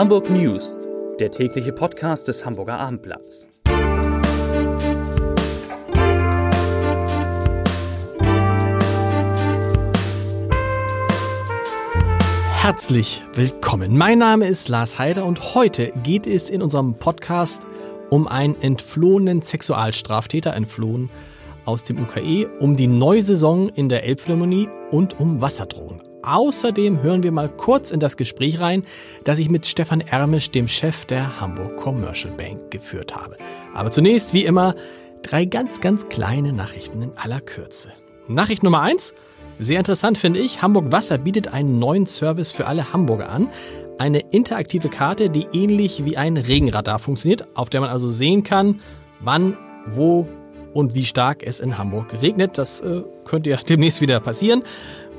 Hamburg News, der tägliche Podcast des Hamburger Abendblatts. Herzlich willkommen. Mein Name ist Lars Heider und heute geht es in unserem Podcast um einen entflohenen Sexualstraftäter, entflohen aus dem UKE, um die neue Saison in der Elbphilharmonie und um Wasserdrohungen. Außerdem hören wir mal kurz in das Gespräch rein, das ich mit Stefan Ermisch, dem Chef der Hamburg Commercial Bank, geführt habe. Aber zunächst, wie immer, drei ganz, ganz kleine Nachrichten in aller Kürze. Nachricht Nummer eins. Sehr interessant finde ich. Hamburg Wasser bietet einen neuen Service für alle Hamburger an. Eine interaktive Karte, die ähnlich wie ein Regenradar funktioniert, auf der man also sehen kann, wann, wo und wie stark es in Hamburg regnet. Das äh, könnte ja demnächst wieder passieren.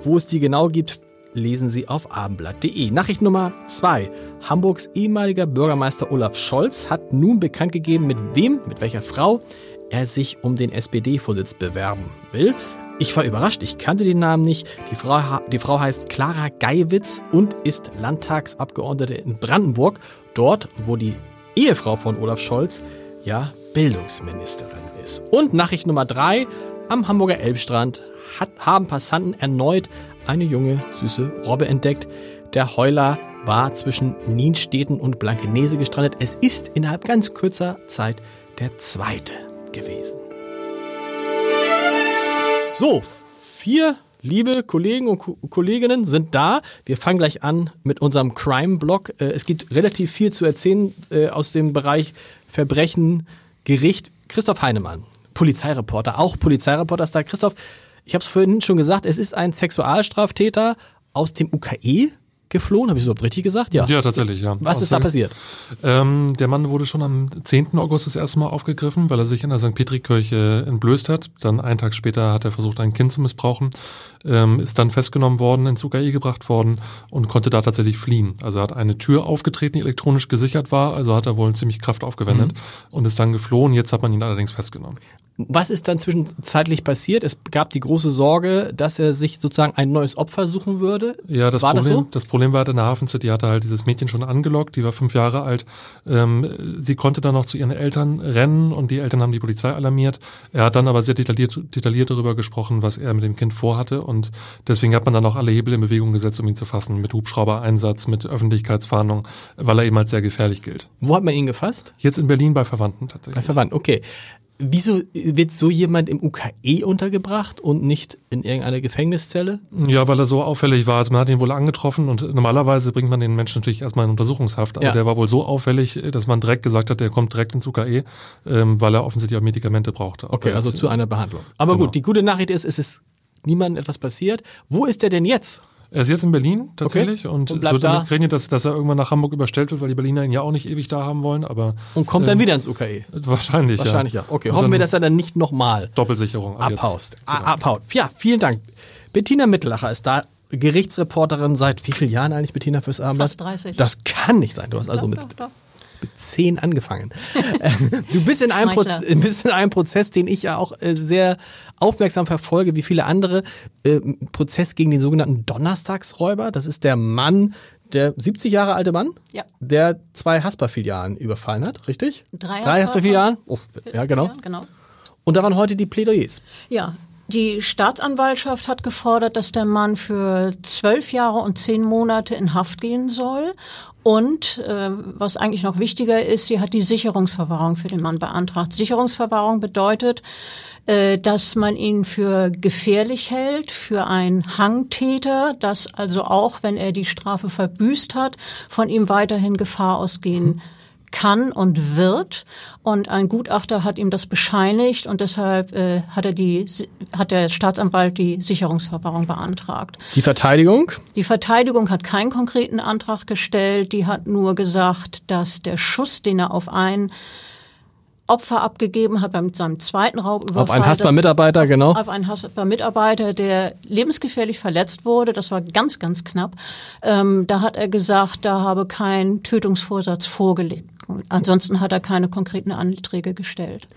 Wo es die genau gibt, lesen Sie auf abendblatt.de. Nachricht Nummer zwei: Hamburgs ehemaliger Bürgermeister Olaf Scholz hat nun bekannt gegeben, mit wem, mit welcher Frau er sich um den SPD-Vorsitz bewerben will. Ich war überrascht, ich kannte den Namen nicht. Die Frau, die Frau heißt Clara Geiwitz und ist Landtagsabgeordnete in Brandenburg, dort, wo die Ehefrau von Olaf Scholz ja Bildungsministerin ist. Und Nachricht Nummer drei, am Hamburger Elbstrand hat, haben Passanten erneut eine junge, süße Robbe entdeckt. Der Heuler war zwischen Nienstädten und Blankenese gestrandet. Es ist innerhalb ganz kurzer Zeit der zweite gewesen. So, vier liebe Kollegen und Ko Kolleginnen sind da. Wir fangen gleich an mit unserem Crime-Blog. Äh, es gibt relativ viel zu erzählen äh, aus dem Bereich Verbrechen, Gericht. Christoph Heinemann, Polizeireporter, auch Polizeireporter ist da. Christoph, ich habe es vorhin schon gesagt, es ist ein Sexualstraftäter aus dem UKE geflohen. Habe ich es überhaupt richtig gesagt? Ja. Ja, tatsächlich, ja. Was Aus ist da passiert? Ähm, der Mann wurde schon am 10. August das erste Mal aufgegriffen, weil er sich in der St. Petri-Kirche entblößt hat. Dann einen Tag später hat er versucht, ein Kind zu missbrauchen, ähm, ist dann festgenommen worden, ins UKE gebracht worden und konnte da tatsächlich fliehen. Also er hat eine Tür aufgetreten, die elektronisch gesichert war, also hat er wohl ziemlich Kraft aufgewendet und ist dann geflohen. Jetzt hat man ihn allerdings festgenommen. Was ist dann zwischenzeitlich passiert? Es gab die große Sorge, dass er sich sozusagen ein neues Opfer suchen würde. Ja, das, War das Problem, so? das Problem war in der Hafen City, hatte halt dieses Mädchen schon angelockt, die war fünf Jahre alt. Ähm, sie konnte dann noch zu ihren Eltern rennen und die Eltern haben die Polizei alarmiert. Er hat dann aber sehr detailliert, detailliert darüber gesprochen, was er mit dem Kind vorhatte und deswegen hat man dann auch alle Hebel in Bewegung gesetzt, um ihn zu fassen, mit Hubschrauber-Einsatz, mit Öffentlichkeitsfahndung, weil er eben als sehr gefährlich gilt. Wo hat man ihn gefasst? Jetzt in Berlin bei Verwandten Bei tatsächlich. Verwandten, okay. Wieso wird so jemand im UKE untergebracht und nicht in irgendeiner Gefängniszelle? Ja, weil er so auffällig war. Also man hat ihn wohl angetroffen und normalerweise bringt man den Menschen natürlich erstmal in Untersuchungshaft. Aber Ja. der war wohl so auffällig, dass man direkt gesagt hat, der kommt direkt ins UKE, ähm, weil er offensichtlich auch Medikamente brauchte. Okay, also zu einer Behandlung. Aber Genau. gut, die gute Nachricht ist, es ist niemandem etwas passiert. Wo ist er denn jetzt? Er ist jetzt in Berlin tatsächlich Okay. und, Und es wird da? damit gerechnet, dass, dass er irgendwann nach Hamburg überstellt wird, weil die Berliner ihn ja auch nicht ewig da haben wollen, aber Und kommt dann wieder ins UKE? wahrscheinlich, Wahrscheinlich ja. ja. Okay, Und hoffen wir, dass er dann nicht nochmal Doppelsicherung abhaust. Ah, abhaut. Ja, vielen Dank. Bettina Mittelacher ist da, Gerichtsreporterin seit wie vielen Jahren eigentlich, Bettina, fürs Abendblatt? Fast 30. Das kann nicht sein. Du hast also Doch, mit, doch, doch. Mit zehn angefangen. Du bist in, einem. Proz bist in einem Prozess, den ich ja auch äh, sehr aufmerksam verfolge, wie viele andere. Äh, Prozess gegen den sogenannten Donnerstagsräuber. Das ist der Mann, der 70 Jahre alte Mann, Ja. der zwei Hasper-Filialen überfallen hat, richtig? Drei Drei Hasper-Filialen? Oh, ja, genau. Genau. Und da waren heute die Plädoyers. Ja, die Staatsanwaltschaft hat gefordert, dass der Mann für zwölf Jahre und zehn Monate in Haft gehen soll. Und äh, was eigentlich noch wichtiger ist, sie hat die Sicherungsverwahrung für den Mann beantragt. Sicherungsverwahrung bedeutet, äh, dass man ihn für gefährlich hält, für einen Hangtäter, dass also auch, wenn er die Strafe verbüßt hat, von ihm weiterhin Gefahr ausgehen kann und wird. Und ein Gutachter hat ihm das bescheinigt und deshalb äh, hat er die hat der Staatsanwalt die Sicherungsverwahrung beantragt. Die Verteidigung? Die Verteidigung hat keinen konkreten Antrag gestellt, die hat nur gesagt, dass der Schuss, den er auf ein Opfer abgegeben hat beim seinem zweiten Raubüberfall. Auf einen Hasper-Mitarbeiter, genau. auf einen Hasper-Mitarbeiter, der lebensgefährlich verletzt wurde. Das war ganz, ganz knapp. Ähm, da hat er gesagt, da habe kein Tötungsvorsatz vorgelegt. Ansonsten hat er keine konkreten Anträge gestellt.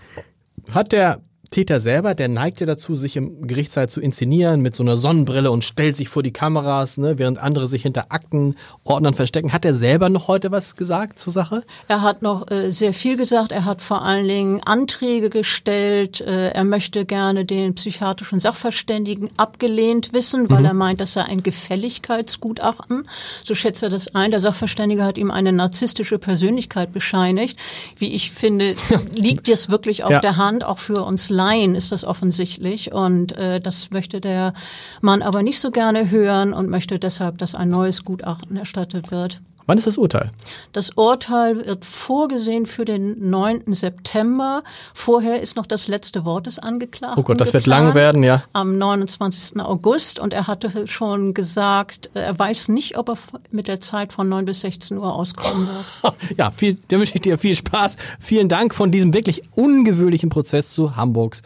Hat der Täter selber, der neigt ja dazu, sich im Gerichtssaal zu inszenieren mit so einer Sonnenbrille und stellt sich vor die Kameras, ne, während andere sich hinter Aktenordnern verstecken. Hat er selber noch heute was gesagt zur Sache? Er hat noch äh, sehr viel gesagt. Er hat vor allen Dingen Anträge gestellt. Äh, er möchte gerne den psychiatrischen Sachverständigen abgelehnt wissen, weil mhm. er meint, das sei ein Gefälligkeitsgutachten. So schätzt er das ein. Der Sachverständige hat ihm eine narzisstische Persönlichkeit bescheinigt. Wie ich finde, liegt das wirklich auf ja. der Hand, auch für uns Laien ist das offensichtlich und äh, das möchte der Mann aber nicht so gerne hören und möchte deshalb, dass ein neues Gutachten erstattet wird. Wann ist das Urteil? Das Urteil wird vorgesehen für den 9. September. Vorher ist noch das letzte Wort des Angeklagten. Oh Gott, das geplant, wird lang werden, ja. Am 29. August. Und er hatte schon gesagt, er weiß nicht, ob er mit der Zeit von 9 bis 16 Uhr auskommen wird. ja, viel, da wünsche ich dir viel Spaß. Vielen Dank von diesem wirklich ungewöhnlichen Prozess zu Hamburgs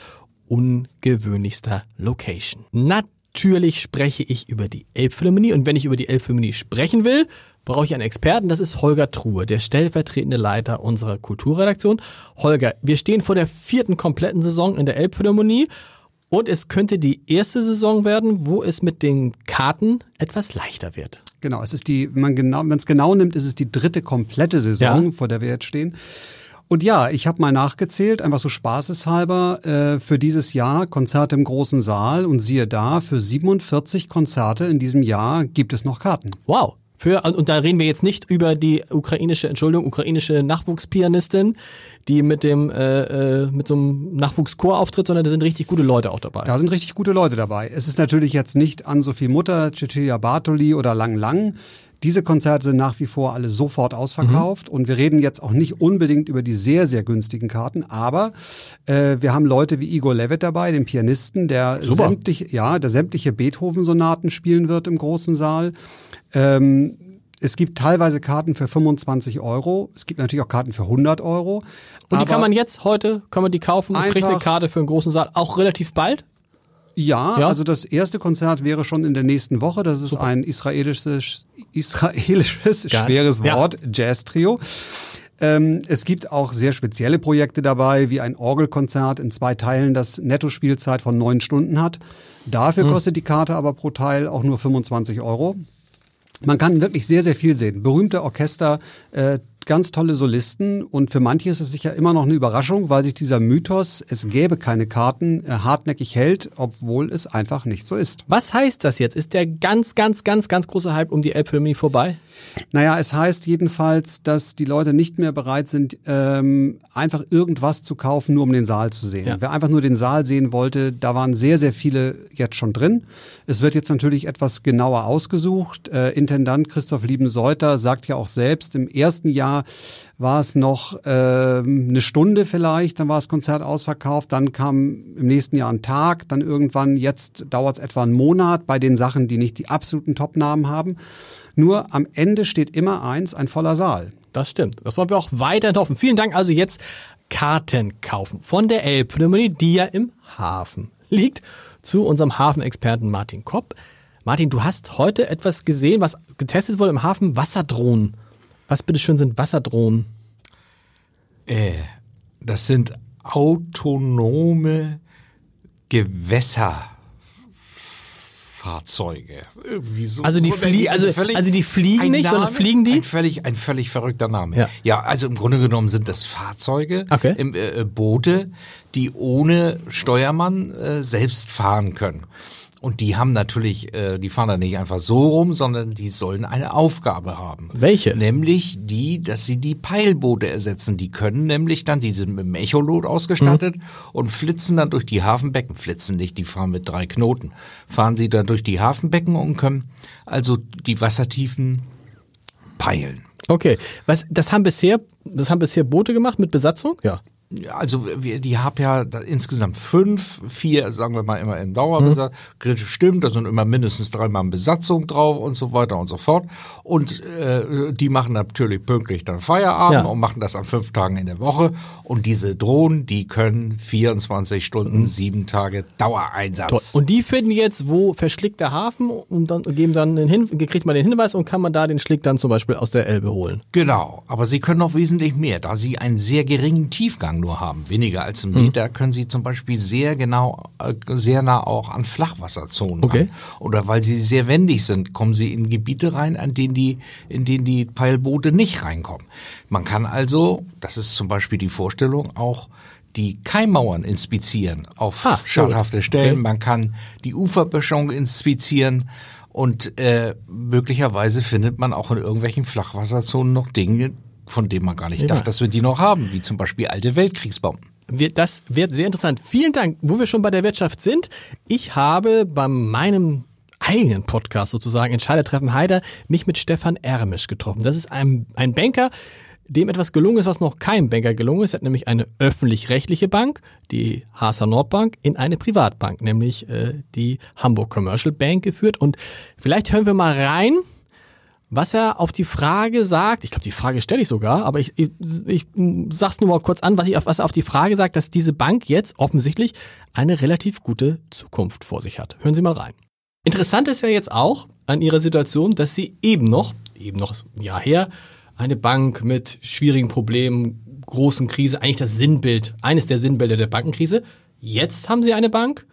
ungewöhnlichster Location. Natürlich spreche ich über die Elbphilharmonie und wenn ich über die Elbphilharmonie sprechen will, brauche ich einen Experten. Das ist Holger Truhe, der stellvertretende Leiter unserer Kulturredaktion. Holger, wir stehen vor der vierten kompletten Saison in der Elbphilharmonie. Und es könnte die erste Saison werden, wo es mit den Karten etwas leichter wird. Genau, es ist die, wenn man genau, wenn es genau nimmt, ist es die dritte komplette Saison, ja. vor der wir jetzt stehen. Und ja, ich habe mal nachgezählt, einfach so spaßeshalber, äh, für dieses Jahr Konzerte im großen Saal und siehe da, für 47 Konzerte in diesem Jahr gibt es noch Karten. Wow. Für, und da reden wir jetzt nicht über die ukrainische, Entschuldigung, ukrainische Nachwuchspianistin, die mit dem äh, äh, mit so einem Nachwuchschor auftritt, sondern da sind richtig gute Leute auch dabei. Da sind richtig gute Leute dabei. Es ist natürlich jetzt nicht Ann-Sophie Mutter, Cecilia Bartoli oder Lang Lang. Diese Konzerte sind nach wie vor alle sofort ausverkauft mhm. und wir reden jetzt auch nicht unbedingt über die sehr, sehr günstigen Karten, aber äh, wir haben Leute wie Igor Levitt dabei, den Pianisten, der sämtliche, ja, der sämtliche Beethoven-Sonaten spielen wird im großen Saal. Ähm, es gibt teilweise Karten für 25 Euro. Es gibt natürlich auch Karten für 100 Euro. Und die kann man jetzt heute, kann man die kaufen und kriegt eine Karte für einen großen Saal auch relativ bald? Ja, ja, also das erste Konzert wäre schon in der nächsten Woche. Das ist Super. ein israelisches, israelisches schweres Wort, ja. Jazz-Trio. Ähm, es gibt auch sehr spezielle Projekte dabei, wie ein Orgelkonzert in zwei Teilen, das Netto-Spielzeit von neun Stunden hat. Dafür mhm. kostet die Karte aber pro Teil auch nur 25 Euro. Man kann wirklich sehr, sehr viel sehen. Berühmte Orchester, äh, ganz tolle Solisten und für manche ist es sicher immer noch eine Überraschung, weil sich dieser Mythos, es gäbe keine Karten, äh, hartnäckig hält, obwohl es einfach nicht so ist. Was heißt das jetzt? Ist der ganz, ganz, ganz, ganz große Hype um die Elbphilharmonie vorbei? Naja, es heißt jedenfalls, dass die Leute nicht mehr bereit sind, ähm, einfach irgendwas zu kaufen, nur um den Saal zu sehen. Ja. Wer einfach nur den Saal sehen wollte, da waren sehr, sehr viele jetzt schon drin. Es wird jetzt natürlich etwas genauer ausgesucht. Äh, Intendant Christoph Lieben-Seuter sagt ja auch selbst, im ersten Jahr war es noch äh, eine Stunde vielleicht, dann war das Konzert ausverkauft, dann kam im nächsten Jahr ein Tag, dann irgendwann, jetzt dauert es etwa einen Monat bei den Sachen, die nicht die absoluten Top-Namen haben. Nur am Ende steht immer eins, ein voller Saal. Das stimmt. Das wollen wir auch weiterhin hoffen. Vielen Dank also jetzt Karten kaufen von der Elbphilharmonie, die ja im Hafen liegt, zu unserem Hafenexperten Martin Kopp. Martin, du hast heute etwas gesehen, was getestet wurde im Hafen, Wasserdrohnen. Was bitteschön sind Wasserdrohnen? Äh, das sind autonome Gewässer. Fahrzeuge. Irgendwie so, also die, so flie also, völlig, also die fliegen nicht, Name, sondern fliegen die? Ein völlig, ein völlig verrückter Name. Ja. ja, also im Grunde genommen sind das Fahrzeuge, okay. im, äh, Boote, die ohne Steuermann äh, selbst fahren können. Und die haben natürlich, äh, die fahren da nicht einfach so rum, sondern die sollen eine Aufgabe haben. Welche? Nämlich die, dass sie die Peilboote ersetzen. Die können nämlich dann, die sind mit dem Echolot ausgestattet mhm. und flitzen dann durch die Hafenbecken. Flitzen nicht, die fahren mit drei Knoten. Fahren sie dann durch die Hafenbecken und können also die Wassertiefen peilen. Okay, was das haben bisher das haben bisher Boote gemacht mit Besatzung? Ja also wir, die haben ja insgesamt fünf, vier, sagen wir mal immer im Dauerbesatzung. Mhm. Stimmt, da sind immer mindestens dreimal Besatzung drauf und so weiter und so fort. Und äh, die machen natürlich pünktlich dann Feierabend ja. und machen das an fünf Tagen in der Woche. Und diese Drohnen, die können 24 Stunden, mhm. sieben Tage Dauereinsatz. Toll. Und die finden jetzt, wo verschlickt der Hafen und dann geben dann den Hin kriegt man den Hinweis und kann man da den Schlick dann zum Beispiel aus der Elbe holen. Genau, aber sie können noch wesentlich mehr, da sie einen sehr geringen Tiefgang Nur haben, weniger als einen Meter, mhm. können sie zum Beispiel sehr genau, äh, sehr nah auch an Flachwasserzonen okay. ran. Oder weil sie sehr wendig sind, kommen sie in Gebiete rein, an denen die, in denen die Peilboote nicht reinkommen. Man kann also, das ist zum Beispiel die Vorstellung, auch die Keimmauern inspizieren auf ah, schadhafte Stellen. Okay. Man kann die Uferböschung inspizieren und äh, möglicherweise findet man auch in irgendwelchen Flachwasserzonen noch Dinge, von denen man gar nicht ja. dachte, dass wir die noch haben, wie zum Beispiel alte Weltkriegsbomben. Das wird sehr interessant. Vielen Dank. Wo wir schon bei der Wirtschaft sind, ich habe bei meinem eigenen Podcast sozusagen, Entscheidertreffen Heider, mich mit Stefan Ermisch getroffen. Das ist ein, ein Banker, dem etwas gelungen ist, was noch keinem Banker gelungen ist. Er hat nämlich eine öffentlich-rechtliche Bank, die HSA Nordbank, in eine Privatbank, nämlich äh, die Hamburg Commercial Bank geführt. Und vielleicht hören wir mal rein, was er auf die Frage sagt. Ich glaube, die Frage stelle ich sogar, aber ich, ich, ich sag's nur mal kurz an, was, ich, was er auf die Frage sagt, dass diese Bank jetzt offensichtlich eine relativ gute Zukunft vor sich hat. Hören Sie mal rein. Interessant ist ja jetzt auch an ihrer Situation, dass sie eben noch, eben noch ein Jahr her, eine Bank mit schwierigen Problemen, großen Krise, eigentlich das Sinnbild, eines der Sinnbilder der Bankenkrise. Jetzt haben sie eine Bank,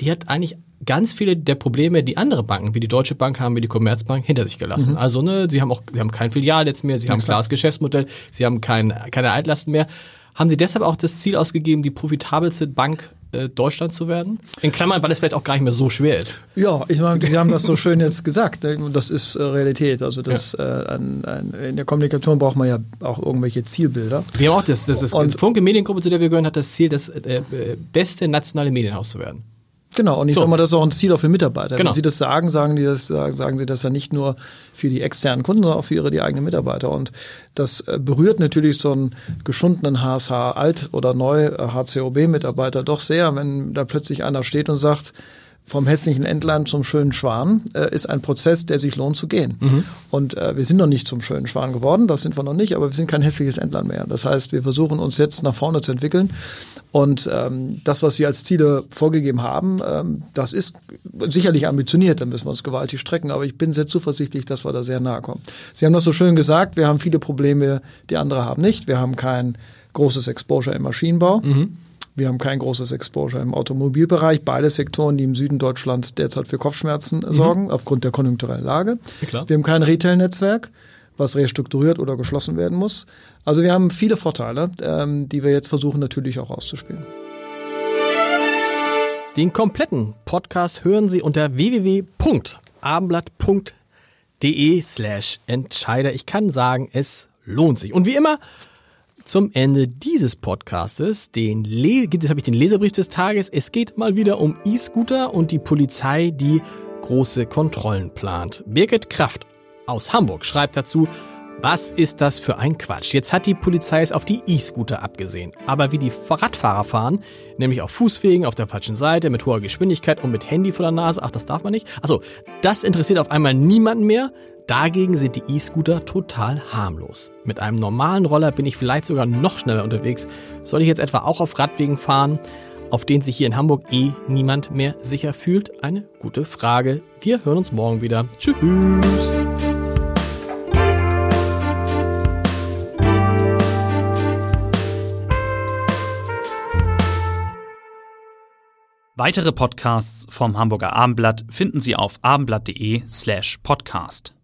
die hat eigentlich ganz viele der Probleme, die andere Banken, wie die Deutsche Bank haben, wie die Commerzbank, hinter sich gelassen. Mhm. Also, ne, sie haben auch, sie haben kein Filialnetz mehr, sie haben ein klares Geschäftsmodell, sie haben kein, keine Altlasten mehr. Haben Sie deshalb auch das Ziel ausgegeben, die profitabelste Bank äh, Deutschland zu werden? In Klammern, weil es vielleicht auch gar nicht mehr so schwer ist. Ja, ich meine, Sie haben das so schön jetzt gesagt. Ne? Das ist äh, Realität. Also das, ja. äh, ein, ein, in der Kommunikation braucht man ja auch irgendwelche Zielbilder. Wir haben auch das, das ist Und, Funke Mediengruppe, zu der wir gehören, hat das Ziel, das äh, äh beste nationale Medienhaus zu werden. Genau, und ich so. sag mal, das ist auch ein Ziel auch für Mitarbeiter. Genau. Wenn Sie das sagen, sagen die das, sagen Sie das ja nicht nur für die externen Kunden, sondern auch für ihre die eigenen Mitarbeiter. Und das äh, berührt natürlich so einen geschundenen HSH Alt oder neu HCOB-Mitarbeiter doch sehr, wenn da plötzlich einer steht und sagt, vom hässlichen Entland zum schönen Schwan äh, ist ein Prozess, der sich lohnt zu gehen. Mhm. Und äh, wir sind noch nicht zum schönen Schwan geworden, das sind wir noch nicht, aber wir sind kein hässliches Entland mehr. Das heißt, wir versuchen uns jetzt nach vorne zu entwickeln. Und ähm, das, was wir als Ziele vorgegeben haben, ähm, das ist sicherlich ambitioniert, da müssen wir uns gewaltig strecken, aber ich bin sehr zuversichtlich, dass wir da sehr nahe kommen. Sie haben das so schön gesagt, wir haben viele Probleme, die andere haben nicht. Wir haben kein großes Exposure im Maschinenbau. Mhm. Wir haben kein großes Exposure im Automobilbereich. Beide Sektoren, die im Süden Deutschlands derzeit für Kopfschmerzen mhm. sorgen, aufgrund der konjunkturellen Lage. Ja, wir haben kein Retail-Netzwerk, was restrukturiert oder geschlossen werden muss. Also wir haben viele Vorteile, ähm, die wir jetzt versuchen natürlich auch auszuspielen. Den kompletten Podcast hören Sie unter www.abendblatt.de slash Entscheider. Ich kann sagen, es lohnt sich. Und wie immer zum Ende dieses Podcastes den Le gibt es habe ich den Leserbrief des Tages. Es geht mal wieder um E-Scooter und die Polizei, die große Kontrollen plant. Birgit Kraft aus Hamburg schreibt dazu, was ist das für ein Quatsch? Jetzt hat die Polizei es auf die E-Scooter abgesehen. Aber wie die Radfahrer fahren, nämlich auf Fußwegen, auf der falschen Seite, mit hoher Geschwindigkeit und mit Handy vor der Nase, ach, das darf man nicht. Also, das interessiert auf einmal niemanden mehr. Dagegen sind die E-Scooter total harmlos. Mit einem normalen Roller bin ich vielleicht sogar noch schneller unterwegs. Soll ich jetzt etwa auch auf Radwegen fahren, auf denen sich hier in Hamburg eh niemand mehr sicher fühlt? Eine gute Frage. Wir hören uns morgen wieder. Tschüss. Weitere Podcasts vom Hamburger Abendblatt finden Sie auf abendblatt.de slash podcast.